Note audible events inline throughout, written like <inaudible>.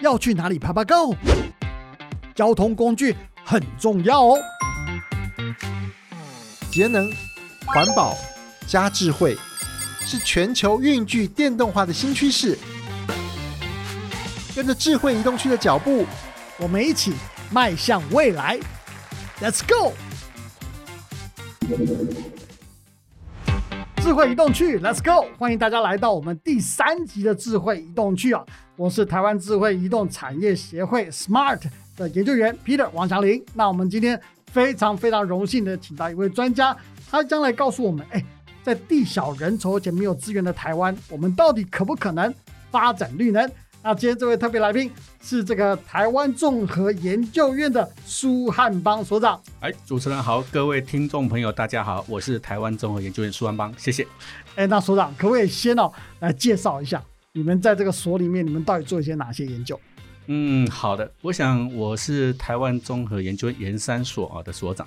要去哪里爬爬 Go？交通工具很重要哦。节能、环保加智慧，是全球运具电动化的新趋势。跟着智慧移动区的脚步，我们一起迈向未来。Let's go！智慧移动区，Let's go！欢迎大家来到我们第三集的智慧移动区啊！我是台湾智慧移动产业协会 Smart 的研究员 Peter 王祥林。那我们今天非常非常荣幸的请到一位专家，他将来告诉我们：哎，在地小人稠且没有资源的台湾，我们到底可不可能发展绿能？那今天这位特别来宾是这个台湾综合研究院的苏汉邦所长。哎，主持人好，各位听众朋友，大家好，我是台湾综合研究院苏汉邦，谢谢。哎，那所长可不可以先哦来介绍一下你们在这个所里面，你们到底做一些哪些研究？嗯，好的，我想我是台湾综合研究研三所啊的所长。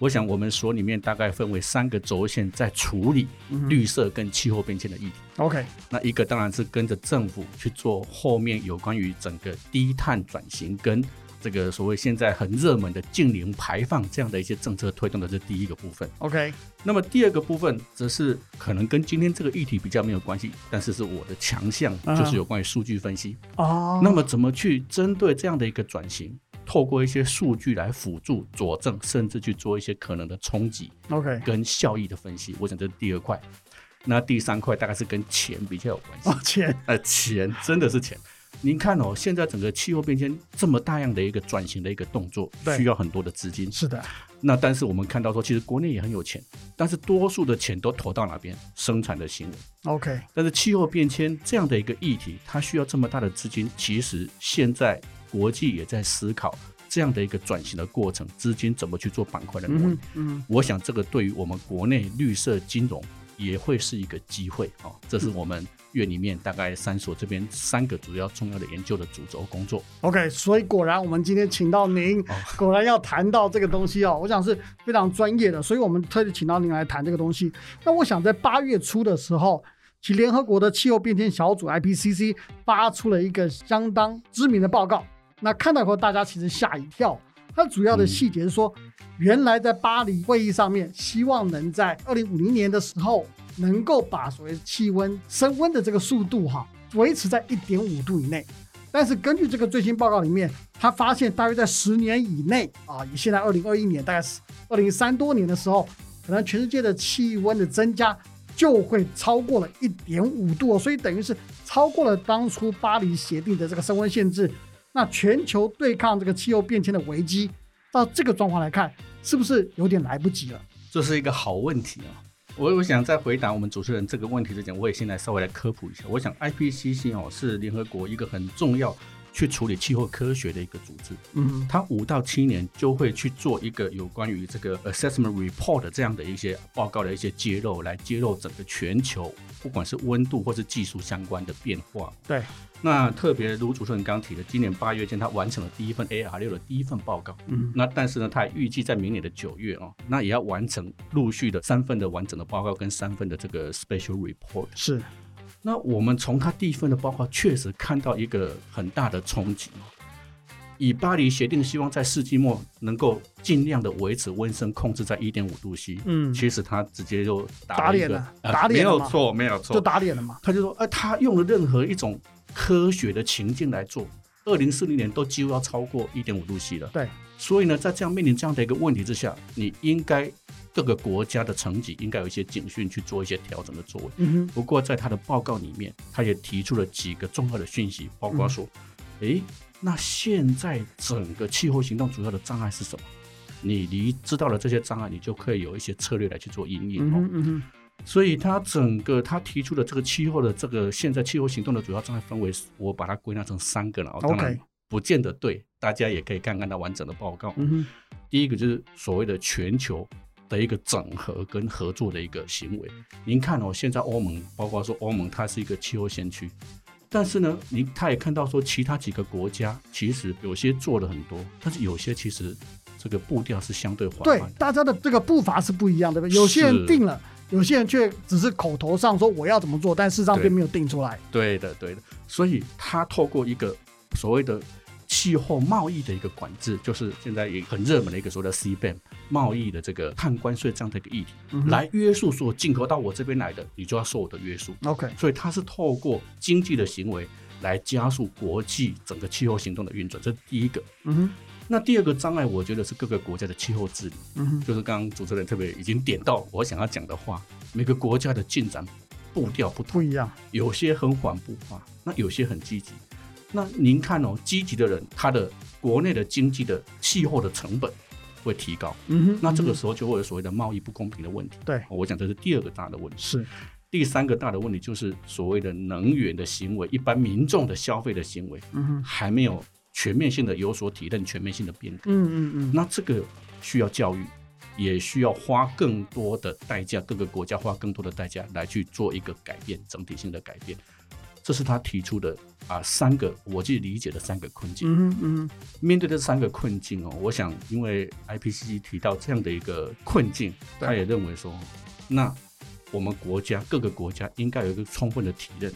我想，我们所里面大概分为三个轴线，在处理绿色跟气候变迁的议题。OK，那一个当然是跟着政府去做后面有关于整个低碳转型跟这个所谓现在很热门的净零排放这样的一些政策推动的，这第一个部分。OK，那么第二个部分则是可能跟今天这个议题比较没有关系，但是是我的强项，就是有关于数据分析。哦，那么怎么去针对这样的一个转型？透过一些数据来辅助佐证，甚至去做一些可能的冲击，OK，跟效益的分析。我想这是第二块。那第三块大概是跟钱比较有关系。哦，钱，呃，<laughs> 钱真的是钱。您看哦，现在整个气候变迁这么大样的一个转型的一个动作，需要很多的资金。是的。那但是我们看到说，其实国内也很有钱，但是多数的钱都投到哪边？生产的行为。OK。但是气候变迁这样的一个议题，它需要这么大的资金，其实现在。国际也在思考这样的一个转型的过程，资金怎么去做板块的模拟？嗯，我想这个对于我们国内绿色金融也会是一个机会啊。这是我们院里面大概三所这边三个主要重要的研究的主轴工作。OK，所以果然我们今天请到您，果然要谈到这个东西哦，我想是非常专业的，所以我们特地请到您来谈这个东西。那我想在八月初的时候，其联合国的气候变迁小组 IPCC 发出了一个相当知名的报告。那看到以后，大家其实吓一跳。它主要的细节是说，原来在巴黎会议上面，希望能在二零五零年的时候，能够把所谓气温升温的这个速度哈，维持在一点五度以内。但是根据这个最新报告里面，他发现大约在十年以内啊，以现在二零二一年，大概是二零三多年的时候，可能全世界的气温的增加就会超过了一点五度，所以等于是超过了当初巴黎协定的这个升温限制。那全球对抗这个气候变迁的危机，到这个状况来看，是不是有点来不及了？这是一个好问题啊！我我想在回答我们主持人这个问题之前，我也先来稍微来科普一下。我想 IPCC 哦是联合国一个很重要去处理气候科学的一个组织，嗯，它五到七年就会去做一个有关于这个 assessment report 这样的一些报告的一些揭露，来揭露整个全球不管是温度或是技术相关的变化。对。那特别如主持人刚提的，今年八月间他完成了第一份 AR 六的第一份报告，嗯，那但是呢，他也预计在明年的九月哦，那也要完成陆续的三份的完整的报告跟三份的这个 special report。是，那我们从他第一份的报告确实看到一个很大的冲击，以巴黎协定希望在世纪末能够尽量的维持温升控制在一点五度 C，嗯，其实他直接就打脸了，打脸没有错，没有错，就打脸了嘛。他就说，哎，他用了任何一种。科学的情境来做，二零四零年都几乎要超过一点五度 C 了。对，所以呢，在这样面临这样的一个问题之下，你应该各个国家的层级应该有一些警讯去做一些调整的作为。嗯哼。不过在他的报告里面，他也提出了几个重要的讯息，包括说，哎，那现在整个气候行动主要的障碍是什么？你离知道了这些障碍，你就可以有一些策略来去做应用。嗯嗯。所以，他整个他提出的这个气候的这个现在气候行动的主要障碍分为，我把它归纳成三个了。当然不见得对，大家也可以看看它完整的报告。嗯第一个就是所谓的全球的一个整合跟合作的一个行为。您看哦，现在欧盟，包括说欧盟，它是一个气候先驱，但是呢，您他也看到说其他几个国家其实有些做了很多，但是有些其实这个步调是相对缓慢。对，大家的这个步伐是不一样的。有些人定了。有些人却只是口头上说我要怎么做，但事实上并没有定出来。对的，对的。所以他透过一个所谓的气候贸易的一个管制，就是现在也很热门的一个所谓的 CBAM 贸易的这个碳关税这样的一个议题，来约束所有进口到我这边来的，你就要受我的约束。OK，所以它是透过经济的行为来加速国际整个气候行动的运转，这是第一个。嗯哼，那第二个障碍，我觉得是各个国家的气候治理，嗯哼，就是刚刚主持人特别已经点到我想要讲的话，每个国家的进展步调不同，不一样。有些很缓步化，那有些很积极。那您看哦，积极的人，他的国内的经济的气候的成本会提高，嗯哼，那这个嗯时候就会有所谓的贸易不公平的问题。对我讲这是第二个大的问题。是第三个大的问题就是所谓的能源的行为，一般民众的消费的行为嗯哼，还没有全面性的有所体认，全面性的变革。嗯嗯嗯，那这个需要教育，也需要花更多的代价，各个国家花更多的代价来去做一个改变，整体性的改变。这是他提出的啊三个我自己理解的三个困境。嗯嗯，面对这三个困境哦，我想因为 IPCC 提到这样的一个困境，他也认为说，那我们国家各个国家应该有一个充分的体认。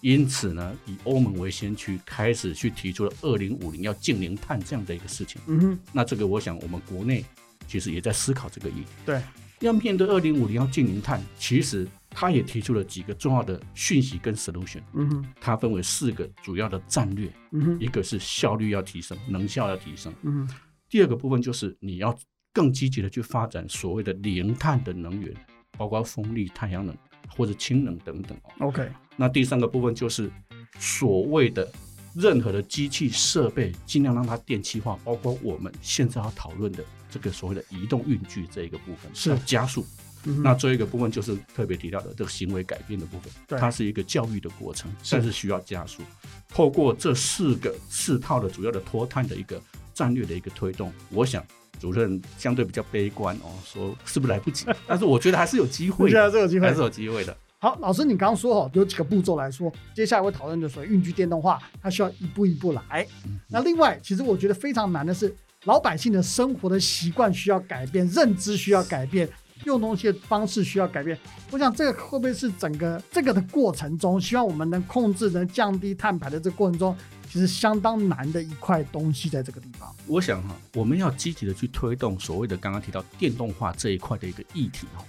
因此呢，以欧盟为先驱，开始去提出了二零五零要净零碳这样的一个事情。嗯哼，那这个我想我们国内其实也在思考这个议题。对，要面对二零五零要净零碳，其实他也提出了几个重要的讯息跟 solution，嗯哼。它分为四个主要的战略，嗯哼。一个是效率要提升，能效要提升；嗯哼。第二个部分就是你要更积极的去发展所谓的零碳的能源，包括风力、太阳能或者氢能等等哦。，OK，那第三个部分就是所谓的任何的机器设备，尽量让它电气化，包括我们现在要讨论的这个所谓的移动运具这一个部分是要加速。嗯那最后一个部分就是特别提到的这个行为改变的部分，对它是一个教育的过程，是但是需要加速。透过这四个四套的主要的脱碳的一个战略的一个推动，我想主任相对比较悲观哦，说是不是来不及？<laughs> 但是我觉得还是有机会是有机会还是有机会的。好，老师，你刚刚说哦，有几个步骤来说，接下来会讨论的所谓运具电动化，它需要一步一步来。那另外，其实我觉得非常难的是，老百姓的生活的习惯需要改变，认知需要改变，用东西的方式需要改变。我想这个会不会是整个这个的过程中，希望我们能控制、能降低碳排的这个过程中，其实相当难的一块东西在这个地方。我想哈，我们要积极的去推动所谓的刚刚提到电动化这一块的一个议题哦。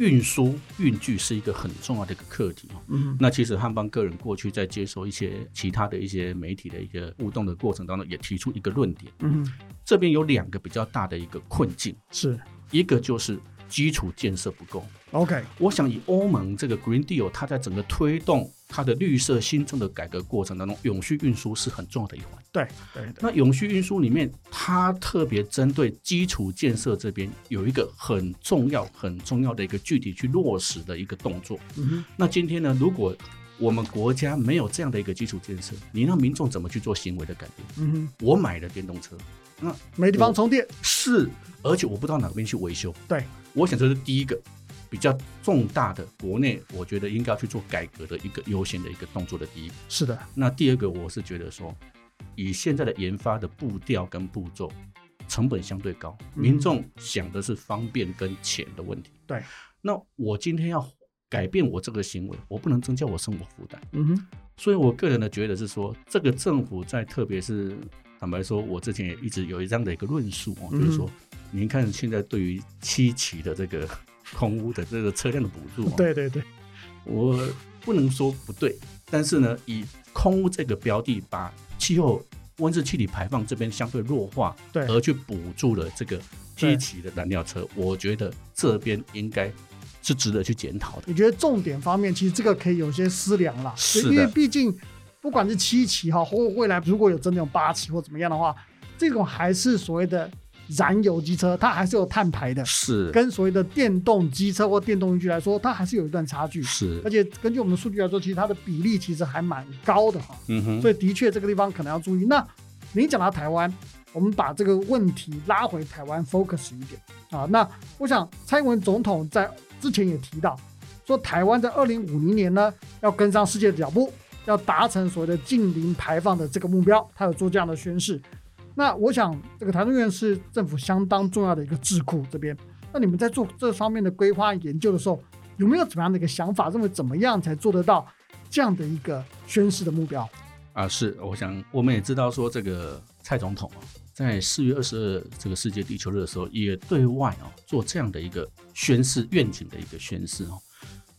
运输运具是一个很重要的一个课题哦。嗯那其实汉邦个人过去在接受一些其他的一些媒体的一个互动的过程当中，也提出一个论点，嗯，这边有两个比较大的一个困境，是。一个就是基础建设不够。OK，我想以欧盟这个 Green Deal，它在整个推动它的绿色新政的改革过程当中，永续运输是很重要的一环。对对对，那永续运输里面，它特别针对基础建设这边有一个很重要、很重要的一个具体去落实的一个动作。嗯哼，那今天呢，如果我们国家没有这样的一个基础建设，你让民众怎么去做行为的改变？嗯哼，我买了电动车，那没地方充电，是，而且我不知道哪边去维修。对，我想这是第一个比较重大的国内，我觉得应该要去做改革的一个优先的一个动作的第一个。是的，那第二个，我是觉得说，以现在的研发的步调跟步骤，成本相对高，嗯民众想的是方便跟钱的问题。对，那我今天要改变我这个行为，我不能增加我生活负担。嗯哼，所以我个人的觉得是说，这个政府在特别是坦白说，我之前也一直有这样的一个论述哦，嗯就是说，您看现在对于七期的这个空屋的这个车辆的补助、哦，对对对，我不能说不对，但是呢，以空屋这个标的，把气候温室气体排放这边相对弱化，对。而去补助了这个对。低期的燃料车，我觉得这边应该是值得去检讨的。你觉得重点方面，其实这个可以有些思量啦，是因为毕竟不管是七期哈，或未来如果有真的有八期或怎么样的话，这种还是所谓的燃油机车，它还是有碳排的，是跟所谓的电动机车或电动工具来说，它还是有一段差距。是而，且根据我们的数据来说，其实它的比例其实还蛮高的哈，嗯哼，所以的确这个地方可能要注意。那你讲到台湾，我们把这个问题拉回台湾 focus 一点啊。那我想蔡英文总统在之前也提到，说台湾在二零五零年呢要跟上世界的脚步，要达成所谓的近零排放的这个目标，他有做这样的宣誓。那我想这个台中院是政府相当重要的一个智库这边，那你们在做这方面的规划研究的时候，有没有怎么样的一个想法，认为怎么样才做得到这样的一个宣誓的目标？啊，是，我想我们也知道说这个蔡总统啊，在四月二十二这个世界地球日的时候，也对外啊做这样的一个宣誓愿景的一个宣誓哦。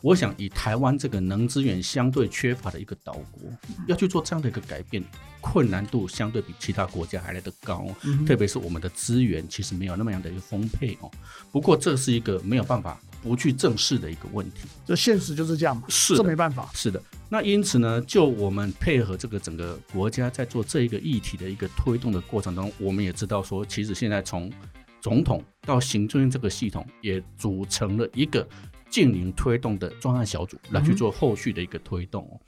我想以台湾这个能资源相对缺乏的一个岛国，要去做这样的一个改变，困难度相对比其他国家还来得高，特别是我们的资源其实没有那么样的一个丰沛哦。不过这是一个没有办法不去正视的一个问题，这现实就是这样嘛，是这没办法。是的，那因此呢，就我们配合这个整个国家在做这一个议题的一个推动的过程中，我们也知道说，其实现在从总统到行政院这个系统也组成了一个。近邻推动的专案小组来去做后续的一个推动，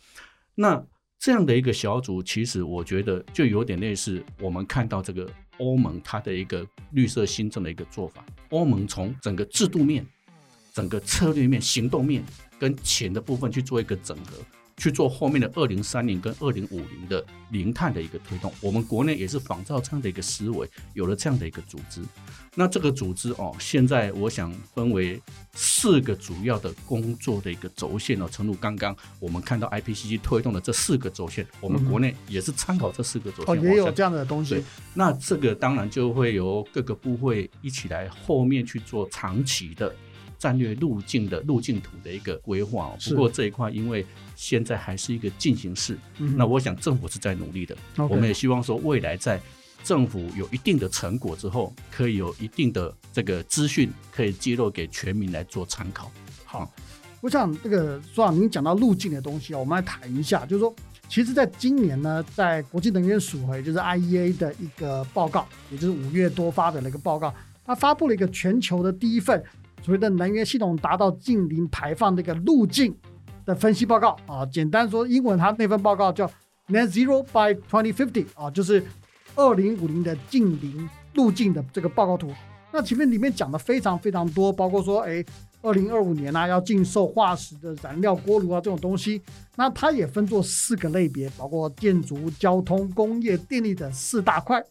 那这样的一个小组，其实我觉得就有点类似我们看到这个欧盟它的一个绿色新政的一个做法。欧盟从整个制度面、整个策略面、行动面跟钱的部分去做一个整合。去做后面的二零三零跟二零五零的零碳的一个推动，我们国内也是仿照这样的一个思维，有了这样的一个组织。那这个组织哦，现在我想分为四个主要的工作的一个轴线哦。陈如刚刚我们看到 IPCC 推动的这四个轴线，我们国内也是参考这四个轴线，哦，也有这样的东西。那这个当然就会由各个部会一起来后面去做长期的。战略路径的路径图的一个规划，不过这一块因为现在还是一个进行式，那我想政府是在努力的，我们也希望说未来在政府有一定的成果之后，可以有一定的这个资讯可以揭露给全民来做参考。好，我想这个说长您讲到路径的东西啊，我们来谈一下，就是说，其实在今年呢，在国际能源署也就是 IEA 的一个报告，也就是五月多发表了一个报告，它发布了一个全球的第一份。所谓的能源系统达到近零排放这个路径的分析报告啊，简单说，英文它那份报告叫 Net Zero by 2050啊，就是二零五零的近零路径的这个报告图。那前面里面讲的非常非常多，包括说，哎，二零二五年啊要禁售化石的燃料锅炉啊这种东西。那它也分作四个类别，包括建筑、交通、工业、电力的四大块。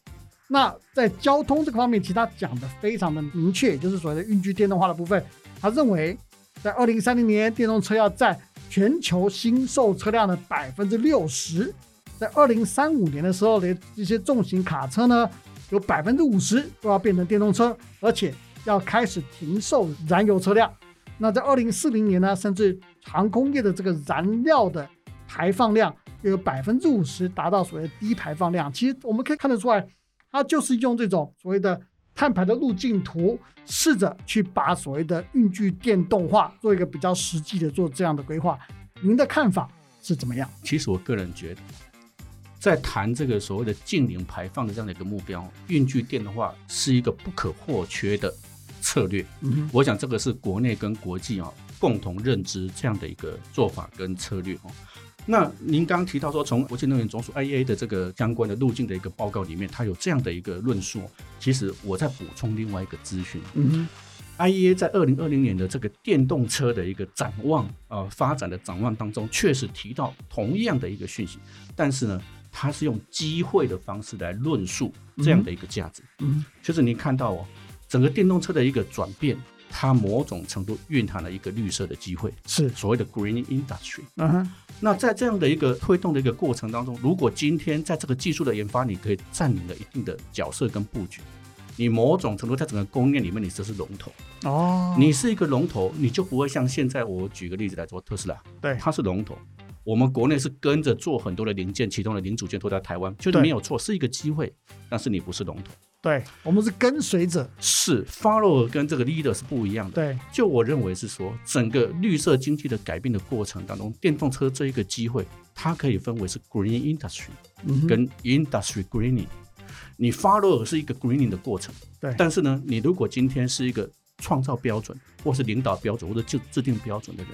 那在交通这个方面，其实他讲的非常的明确，就是所谓的运具电动化的部分。他认为，在二零三零年，电动车要占全球新售车辆的百分之六十；在二零三五年的时候，连一些重型卡车呢，有百分之五十都要变成电动车，而且要开始停售燃油车辆。那在二零四零年呢，甚至航空业的这个燃料的排放量，又有百分之五十达到所谓低排放量。其实我们可以看得出来。它就是用这种所谓的碳排的路径图，试着去把所谓的运具电动化做一个比较实际的做这样的规划。您的看法是怎么样？其实我个人觉得，在谈这个所谓的净零排放的这样的一个目标，运具电动化是一个不可或缺的策略。嗯，我想这个是国内跟国际啊共同认知这样的一个做法跟策略哦。那您刚刚提到说，从国际能源总署 IEA 的这个相关的路径的一个报告里面，它有这样的一个论述。其实我在补充另外一个资讯。嗯，IEA 在二零二零年的这个电动车的一个展望呃发展的展望当中，确实提到同样的一个讯息，但是呢，它是用机会的方式来论述这样的一个价值。嗯，就是您看到哦，整个电动车的一个转变。它某种程度蕴含了一个绿色的机会，是所谓的 green industry。嗯哼，那在这样的一个推动的一个过程当中，如果今天在这个技术的研发，你可以占领了一定的角色跟布局，你某种程度在整个供应链里面，你就是龙头哦。你是一个龙头，你就不会像现在我举个例子来说，特斯拉，对，它是龙头。我们国内是跟着做很多的零件，其中的零组件都在台湾，就是没有错，是一个机会，但是你不是龙头。对我们是跟随者，是 follower 跟这个 leader 是不一样的。对，就我认为是说，整个绿色经济的改变的过程当中，电动车这一个机会，它可以分为是 green industry 跟 industry greening。你 follower 是一个 greening 的过程，对。但是呢，你如果今天是一个创造标准，或是领导标准，或者就制定标准的人，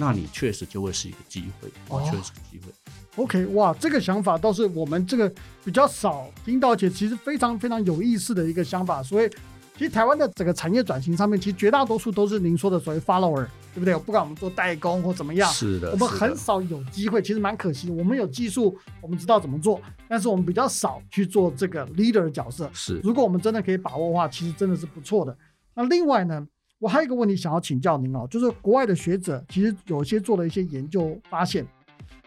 那你确实就会是一个机会，哦确实是机会。OK，哇，这个想法倒是我们这个比较少听到，且其实非常非常有意思的一个想法。所以，其实台湾的整个产业转型上面，其实绝大多数都是您说的所谓 follower，对不对？不管我们做代工或怎么样，是的，我们很少有机会，其实蛮可惜。我们有技术，我们知道怎么做，但是我们比较少去做这个 leader 的角色。是，如果我们真的可以把握的话，其实真的是不错的。那另外呢，我还有一个问题想要请教您哦，就是国外的学者其实有些做了一些研究，发现。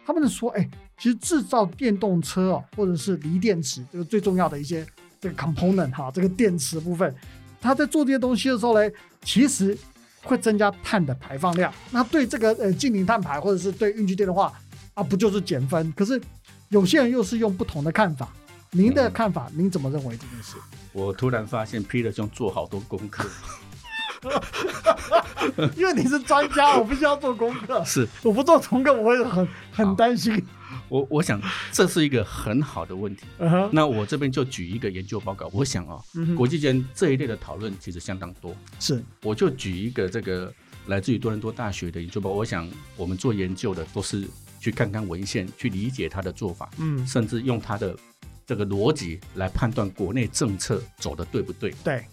他们说，哎，其实制造电动车哦，或者是锂电池，这个最重要的一些这个 component 哈，这个电池部分，他在做这些东西的时候呢，其实会增加碳的排放量。那对这个呃近零碳排，或者是对运具电的话，啊，不就是减分？可是有些人又是用不同的看法。您的看法，您怎么认为这件事？我突然发现 Peter 兄做好多功课。<laughs> 因为你是专家，我必须要做功课。是，我不做功课，我会很很担心。我我想这是一个很好的问题。那我这边就举一个研究报告。我想啊，国际间这一类的讨论其实相当多。是，我就举一个这个来自于多伦多大学的研究报告。我想我们做研究的都是去看看文献，去理解他的做法，嗯，甚至用他的这个逻辑来判断国内政策走的对不对。对。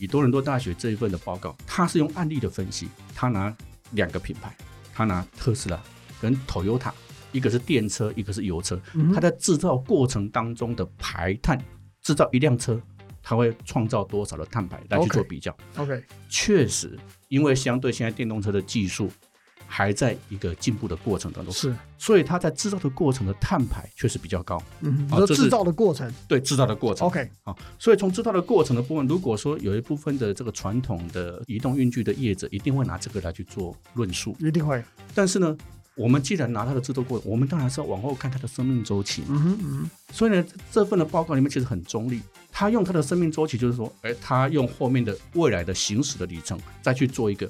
以多伦多大学这一份的报告，他是用案例的分析，他拿两个品牌，他拿特斯拉跟 Toyota，一个是电车，一个是油车，他在制造过程当中的排碳，制造一辆车，它会创造多少的碳排来去做比较。OK，确实，因为相对现在电动车的技术。还在一个进步的过程当中，是，所以它在制造的过程的碳排确实比较高。嗯，啊，制造的过程，对，制造的过程。OK，好，所以从制造的过程的部分，如果说有一部分的这个传统的移动运具的业者，一定会拿这个来去做论述，一定会。但是呢，我们既然拿它的制作过程，我们当然是要往后看它的生命周期。嗯哼嗯。所以呢，这份的报告里面其实很中立，它用它的生命周期，就是说，哎，它用后面的未来的行驶的里程，再去做一个。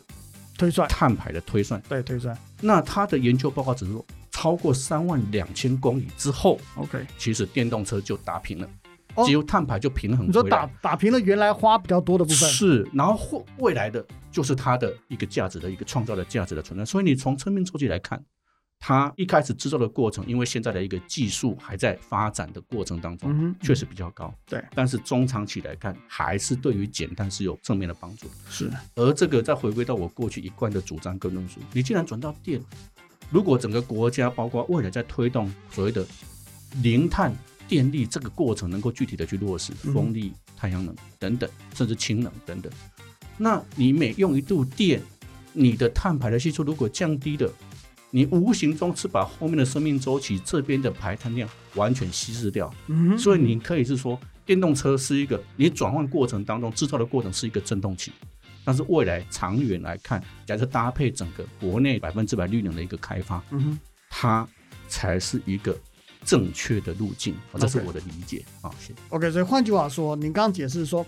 推算碳排的推算，对推算。那他的研究报告只是说，超过三万两千公里之后，OK，其实电动车就打平了，只有碳排就平衡。你说打打平了原来花比较多的部分，是，然后或未来的就是它的一个价值的一个创造的价值的存在。所以你从侧面周期来看。它一开始制造的过程，因为现在的一个技术还在发展的过程当中，确实比较高。对，但是中长期来看，还是对于减碳是有正面的帮助。是。而这个再回归到我过去一贯的主张跟论述，你既然转到电，如果整个国家包括未来在推动所谓的零碳电力这个过程，能够具体的去落实风力、太阳能等等，甚至氢能等等，那你每用一度电，你的碳排的系数如果降低的。你无形中是把后面的生命周期这边的排碳量完全稀释掉，嗯，所以你可以是说，电动车是一个你转换过程当中制造的过程是一个振动器，但是未来长远来看，假设搭配整个国内百分之百绿能的一个开发，嗯，它才是一个正确的路径，这是我的理解啊。OK，所以换句话说，您刚刚解释说，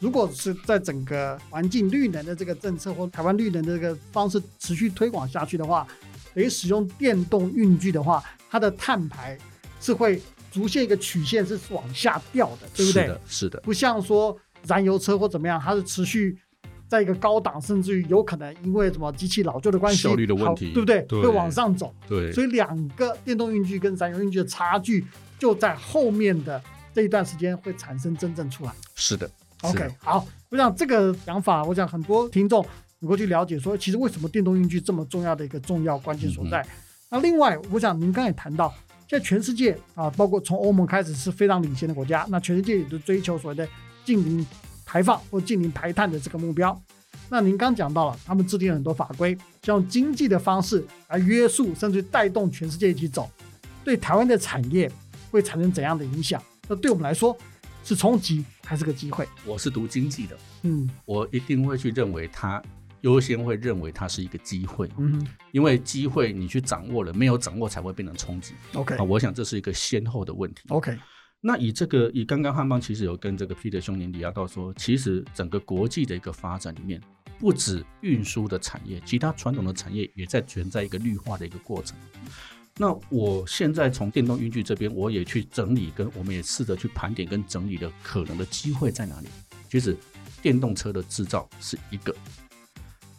如果是在整个环境绿能的这个政策或台湾绿能的这个方式持续推广下去的话。诶，使用电动运具的话，它的碳排是会逐渐一个曲线是往下掉的，对不对？是的，是的。不像说燃油车或怎么样，它是持续在一个高档，甚至于有可能因为什么机器老旧的关系，效率的问题，对不对？会往上走。对。所以两个电动运具跟燃油运具的差距，就在后面的这一段时间会产生真正出来。是的。OK，好，我想这个想法，我想很多听众。能够去了解说，其实为什么电动运具这么重要的一个重要关键所在？那另外，我想您刚才也谈到，现在全世界啊，包括从欧盟开始是非常领先的国家，那全世界也都追求所谓的近零排放或近零排碳的这个目标。那您刚讲到了，他们制定了很多法规，用经济的方式来约束，甚至带动全世界一起走。对台湾的产业会产生怎样的影响？那对我们来说是冲击还是个机会？我是读经济的，嗯，我一定会去认为它。优先会认为它是一个机会，嗯，因为机会你去掌握了，没有掌握才会变成冲击。OK，啊，我想这是一个先后的问题。OK，那以这个以刚刚汉邦其实有跟这个 Peter 兄弟聊到说，其实整个国际的一个发展里面，不止运输的产业，其他传统的产业也在存在一个绿化的一个过程。那我现在从电动运具这边，我也去整理，跟我们也试着去盘点跟整理的可能的机会在哪里。其实电动车的制造是一个。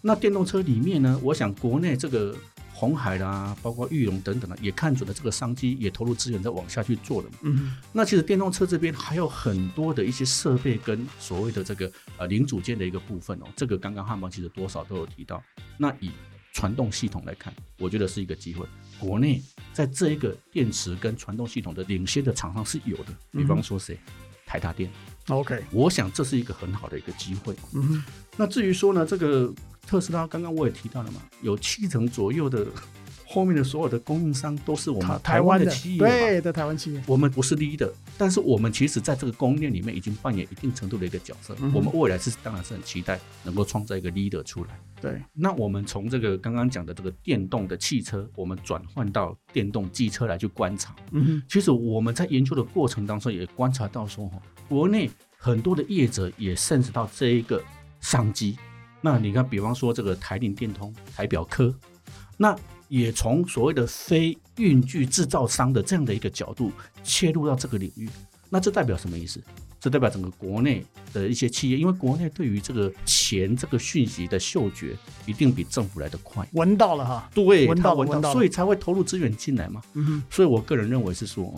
那电动车里面呢，我想国内这个红海啦，包括裕隆等等的，也看准了这个商机，也投入资源在往下去做了。嗯，那其实电动车这边还有很多的一些设备跟所谓的这个呃零组件的一个部分哦，这个刚刚汉邦其实多少都有提到。那以传动系统来看，我觉得是一个机会。国内在这一个电池跟传动系统的领先的厂商是有的，比方说谁，台达电。OK，我想这是一个很好的一个机会。嗯，那至于说呢，这个。特斯拉刚刚我也提到了嘛，有七成左右的 <laughs> 后面的所有的供应商都是我们台湾的企业，对的台湾企业。我们不是 leader，但是我们其实在这个供应链里面已经扮演一定程度的一个角色。我们未来是当然是很期待能够创造一个 leader 出来。对，那我们从这个刚刚讲的这个电动的汽车，我们转换到电动机车来去观察。嗯哼，其实我们在研究的过程当中也观察到说，哈，国内很多的业者也甚至到这一个商机。那你看，比方说这个台铃电通、台表科，那也从所谓的非运具制造商的这样的一个角度切入到这个领域。那这代表什么意思？这代表整个国内的一些企业，因为国内对于这个钱这个讯息的嗅觉，一定比政府来的快，闻到了哈，对，闻到闻到，所以才会投入资源进来嘛。嗯哼，所以我个人认为是说，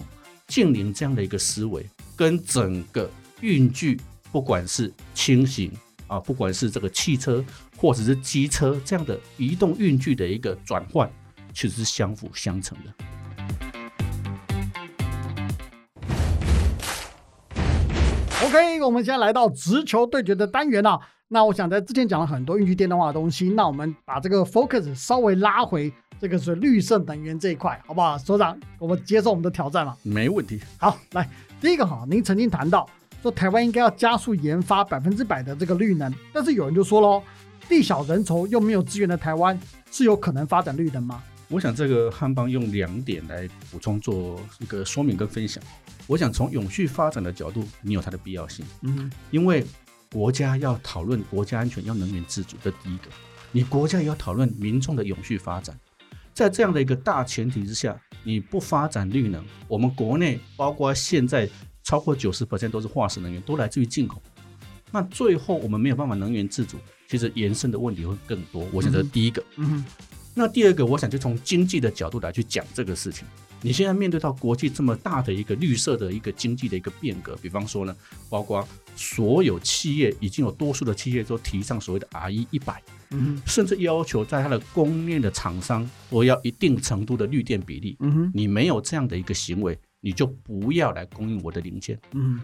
近邻这样的一个思维，跟整个运具，不管是轻型啊，不管是这个汽车或者是机车这样的移动运具的一个转换，其实是相辅相成的。OK，我们现在来到直球对决的单元啊。那我想在之前讲了很多运具电动化的东西，那我们把这个 focus 稍微拉回这个是绿色能源这一块，好不好？所长，我们接受我们的挑战嘛？没问题。好，来第一个哈，您曾经谈到说台湾应该要加速研发百分之百的这个绿能，但是有人就说喽，地小人稠又没有资源的台湾是有可能发展绿能吗？我想这个汉邦用两点来补充做一个说明跟分享。我想从永续发展的角度，你有它的必要性。嗯，因为国家要讨论国家安全，要能源自主这第一个，你国家也要讨论民众的永续发展。在这样的一个大前提之下，你不发展绿能，我们国内包括现在超过九十都是化石能源，都来自于进口。那最后我们没有办法能源自主，其实延伸的问题会更多。我想这是第一个。嗯，那第二个，我想就从经济的角度来去讲这个事情。你现在面对到国际这么大的一个绿色的一个经济的一个变革，比方说呢，包括所有企业已经有多数的企业都提倡所谓的 R E 一百，嗯，甚至要求在它的供应链的厂商都要一定程度的绿电比例，嗯哼，你没有这样的一个行为，你就不要来供应我的零件，嗯，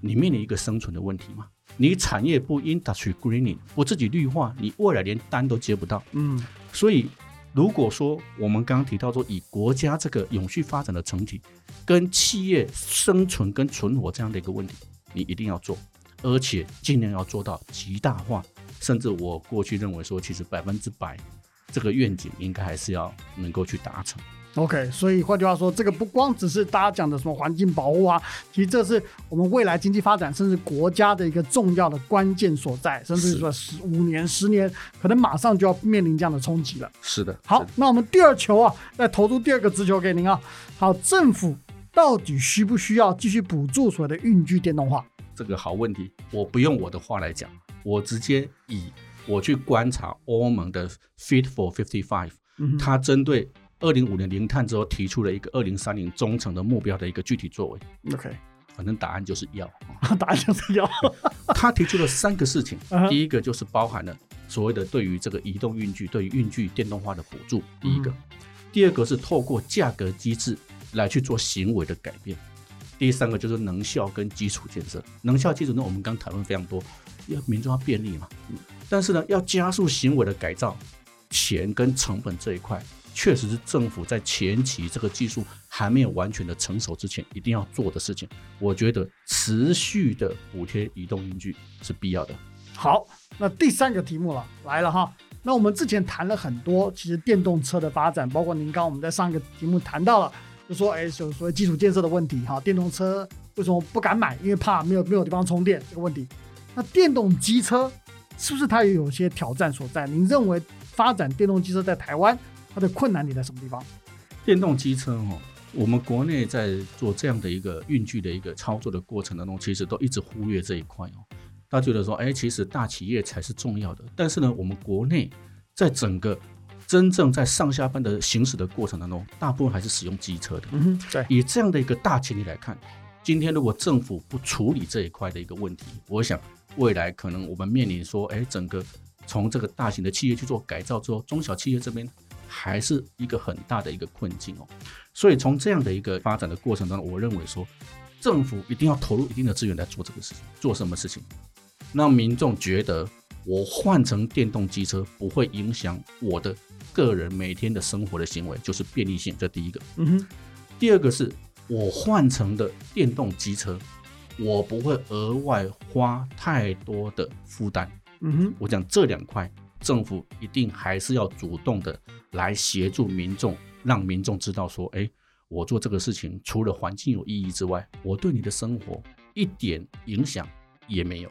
你面临一个生存的问题嘛，你产业不 industry greening，不自己绿化，你未来连单都接不到，嗯，所以。如果说我们刚刚提到说，以国家这个永续发展的成体，跟企业生存跟存活这样的一个问题，你一定要做，而且尽量要做到极大化，甚至我过去认为说，其实百分之百这个愿景应该还是要能够去达成。OK，所以换句话说，这个不光只是大家讲的什么环境保护啊，其实这是我们未来经济发展，甚至国家的一个重要的关键所在，甚至说十五年、十年，可能马上就要面临这样的冲击了。是的。好，那我们第二球啊，再投出第二个直球给您啊。好，政府到底需不需要继续补助所谓的运具电动化？这个好问题，我不用我的话来讲，我直接以我去观察欧盟的 Fit for Fifty Five，它针对。二零五年零碳之后，提出了一个二零三零中程的目标的一个具体作为。OK，反正答案就是要，<laughs> 答案就是要。<laughs> 他提出了三个事情，<laughs> 第一个就是包含了所谓的对于这个移动运具、对于运具电动化的补助。第一个，第二个是透过价格机制来去做行为的改变。第三个就是能效跟基础建设。能效基础呢，我们刚讨论非常多，要民众要便利嘛。但是呢，要加速行为的改造，钱跟成本这一块。确实是政府在前期这个技术还没有完全的成熟之前，一定要做的事情。我觉得持续的补贴移动工具是必要的。好，那第三个题目了，来了哈。那我们之前谈了很多，其实电动车的发展，包括您刚我们在上一个题目谈到了，就说哎，有所谓基础建设的问题哈。电动车为什么不敢买？因为怕没有没有地方充电这个问题。那电动机车是不是它也有些挑战所在？您认为发展电动机车在台湾？它的困难点在什么地方？电动机车哦，我们国内在做这样的一个运具的一个操作的过程当中，其实都一直忽略这一块哦。大家觉得说，哎，其实大企业才是重要的。但是呢，我们国内在整个真正在上下班的行驶的过程当中，大部分还是使用机车的。嗯，对。以这样的一个大前提来看，今天如果政府不处理这一块的一个问题，我想未来可能我们面临说，哎，整个从这个大型的企业去做改造之后，中小企业这边。还是一个很大的一个困境哦，所以从这样的一个发展的过程当中，我认为说，政府一定要投入一定的资源来做这个事情。做什么事情，让民众觉得我换成电动机车不会影响我的个人每天的生活的行为，就是便利性，这第一个。嗯哼，第二个是我换成的电动机车，我不会额外花太多的负担。嗯哼，我讲这两块，政府一定还是要主动的来协助民众，让民众知道说，哎，我做这个事情除了环境有意义之外，我对你的生活一点影响也没有。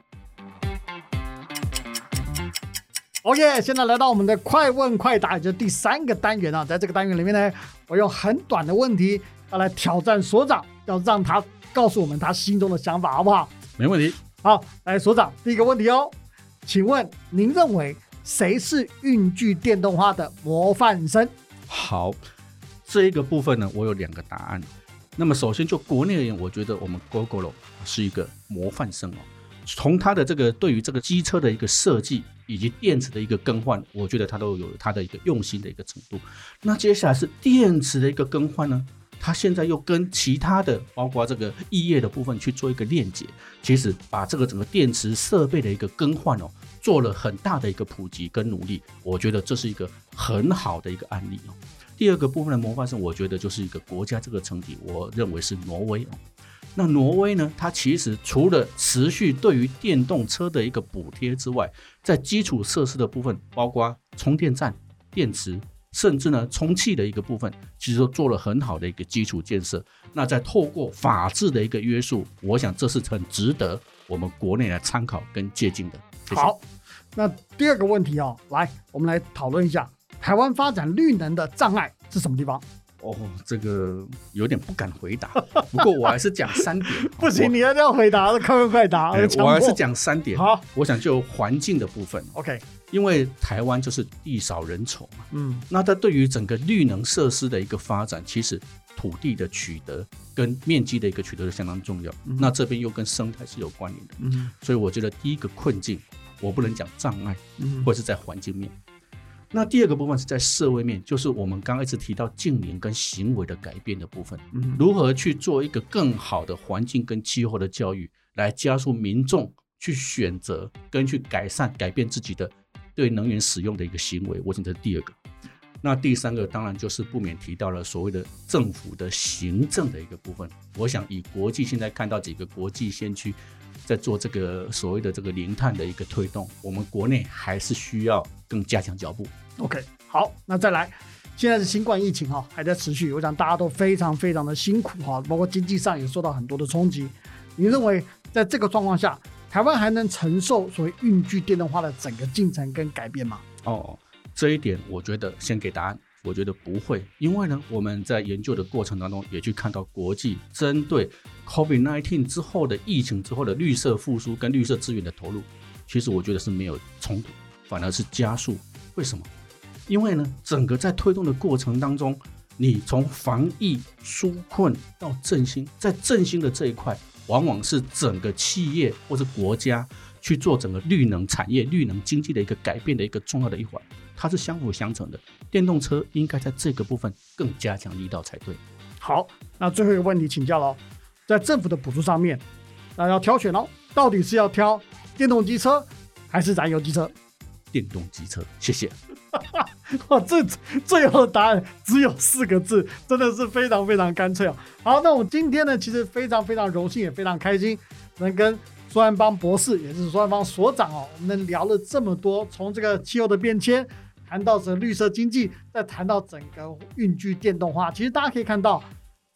OK，现在来到我们的快问快答，也就是第三个单元啊。在这个单元里面呢，我用很短的问题要来挑战所长，要让他告诉我们他心中的想法，好不好？没问题。好，来所长，第一个问题哦，请问您认为谁是运具电动化的模范生？好，这一个部分呢，我有两个答案。那么首先就国内而言，我觉得我们 GoGo 是一个模范生哦。从它的这个对于这个机车的一个设计以及电池的一个更换，我觉得它都有它的一个用心的一个程度。那接下来是电池的一个更换呢，它现在又跟其他的包括这个异业的部分去做一个链接，其实把这个整个电池设备的一个更换哦，做了很大的一个普及跟努力，我觉得这是一个很好的一个案例哦。第二个部分的模范生，我觉得就是一个国家这个层级，我认为是挪威哦。那挪威呢？它其实除了持续对于电动车的一个补贴之外，在基础设施的部分，包括充电站、电池，甚至呢充气的一个部分，其实都做了很好的一个基础建设。那在透过法治的一个约束，我想这是很值得我们国内来参考跟借鉴的。谢谢好，那第二个问题哦，来，我们来讨论一下台湾发展绿能的障碍是什么地方？哦，这个有点不敢回答，<laughs> 不过我还是讲三点。<laughs> 不行，你一定要回答，快问快答，哎我还是讲三点。好我想就环境的部分，，OK，因为台湾就是地少人稠嘛，嗯那它对于整个绿能设施的一个发展，其实土地的取得跟面积的一个取得是相当重要。嗯那这边又跟生态是有关联的，嗯所以我觉得第一个困境，我不能讲障碍，嗯或者是在环境面。那第二个部分是在社会面，就是我们刚刚一直提到近邻跟行为的改变的部分，嗯如何去做一个更好的环境跟气候的教育，来加速民众去选择跟去改善、改变自己的对能源使用的一个行为。我想这是第二个。那第三个当然就是不免提到了所谓的政府的行政的一个部分。我想以国际现在看到几个国际先驱在做这个所谓的这个零碳的一个推动，我们国内还是需要更加强脚步。，OK，好，那再来。现在是新冠疫情哈，还在持续，我想大家都非常非常的辛苦哈，包括经济上也受到很多的冲击。你认为在这个状况下，台湾还能承受所谓运具电动化的整个进程跟改变吗？哦，这一点我觉得先给答案，我觉得不会，因为呢，我们在研究的过程当中也去看到国际针对 COVID-19 之后的疫情之后的绿色复苏跟绿色资源的投入，其实我觉得是没有冲突，反而是加速。为什么？因为呢，整个在推动的过程当中，你从防疫纾困到振兴，在振兴的这一块，往往是整个企业或者国家去做整个绿能产业、绿能经济的一个改变的一个重要的一环，它是相辅相成的。电动车应该在这个部分更加强力道才对。好，那最后一个问题请教喽，在政府的补助上面，那要挑选哦，到底是要挑电动机车还是燃油机车？电动机车，谢谢。<laughs> 哇，这最后的答案只有四个字，真的是非常非常干脆哦。好，那我们今天呢，其实非常非常荣幸，也非常开心，能跟苏安邦博士，也就是苏安邦所长哦，我们聊了这么多，从这个气候的变迁，谈到整个绿色经济，再谈到整个运具电动化。其实大家可以看到，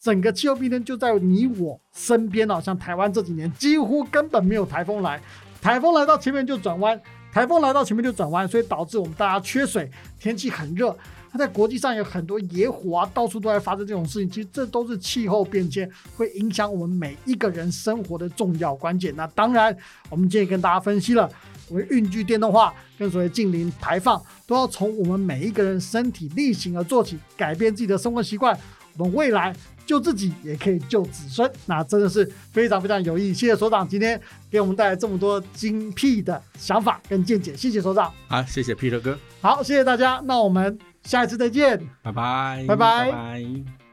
整个气候变迁就在你我身边哦。像台湾这几年几乎根本没有台风来，台风来到前面就转弯。台风来到前面就转弯，所以导致我们大家缺水，天气很热。它在国际上有很多野火啊，到处都在发生这种事情。其实这都是气候变迁会影响我们每一个人生活的重要关键。那当然，我们今天跟大家分析了所谓运具电动化跟所谓近零排放，都要从我们每一个人身体力行而做起，改变自己的生活习惯。我们未来救自己也可以救子孙，那真的是非常非常有意义。谢谢所长今天给我们带来这么多精辟的想法跟见解，谢谢所长。好，谢谢 Peter 哥，好，谢谢大家，那我们下一次再见。拜拜，拜拜拜拜。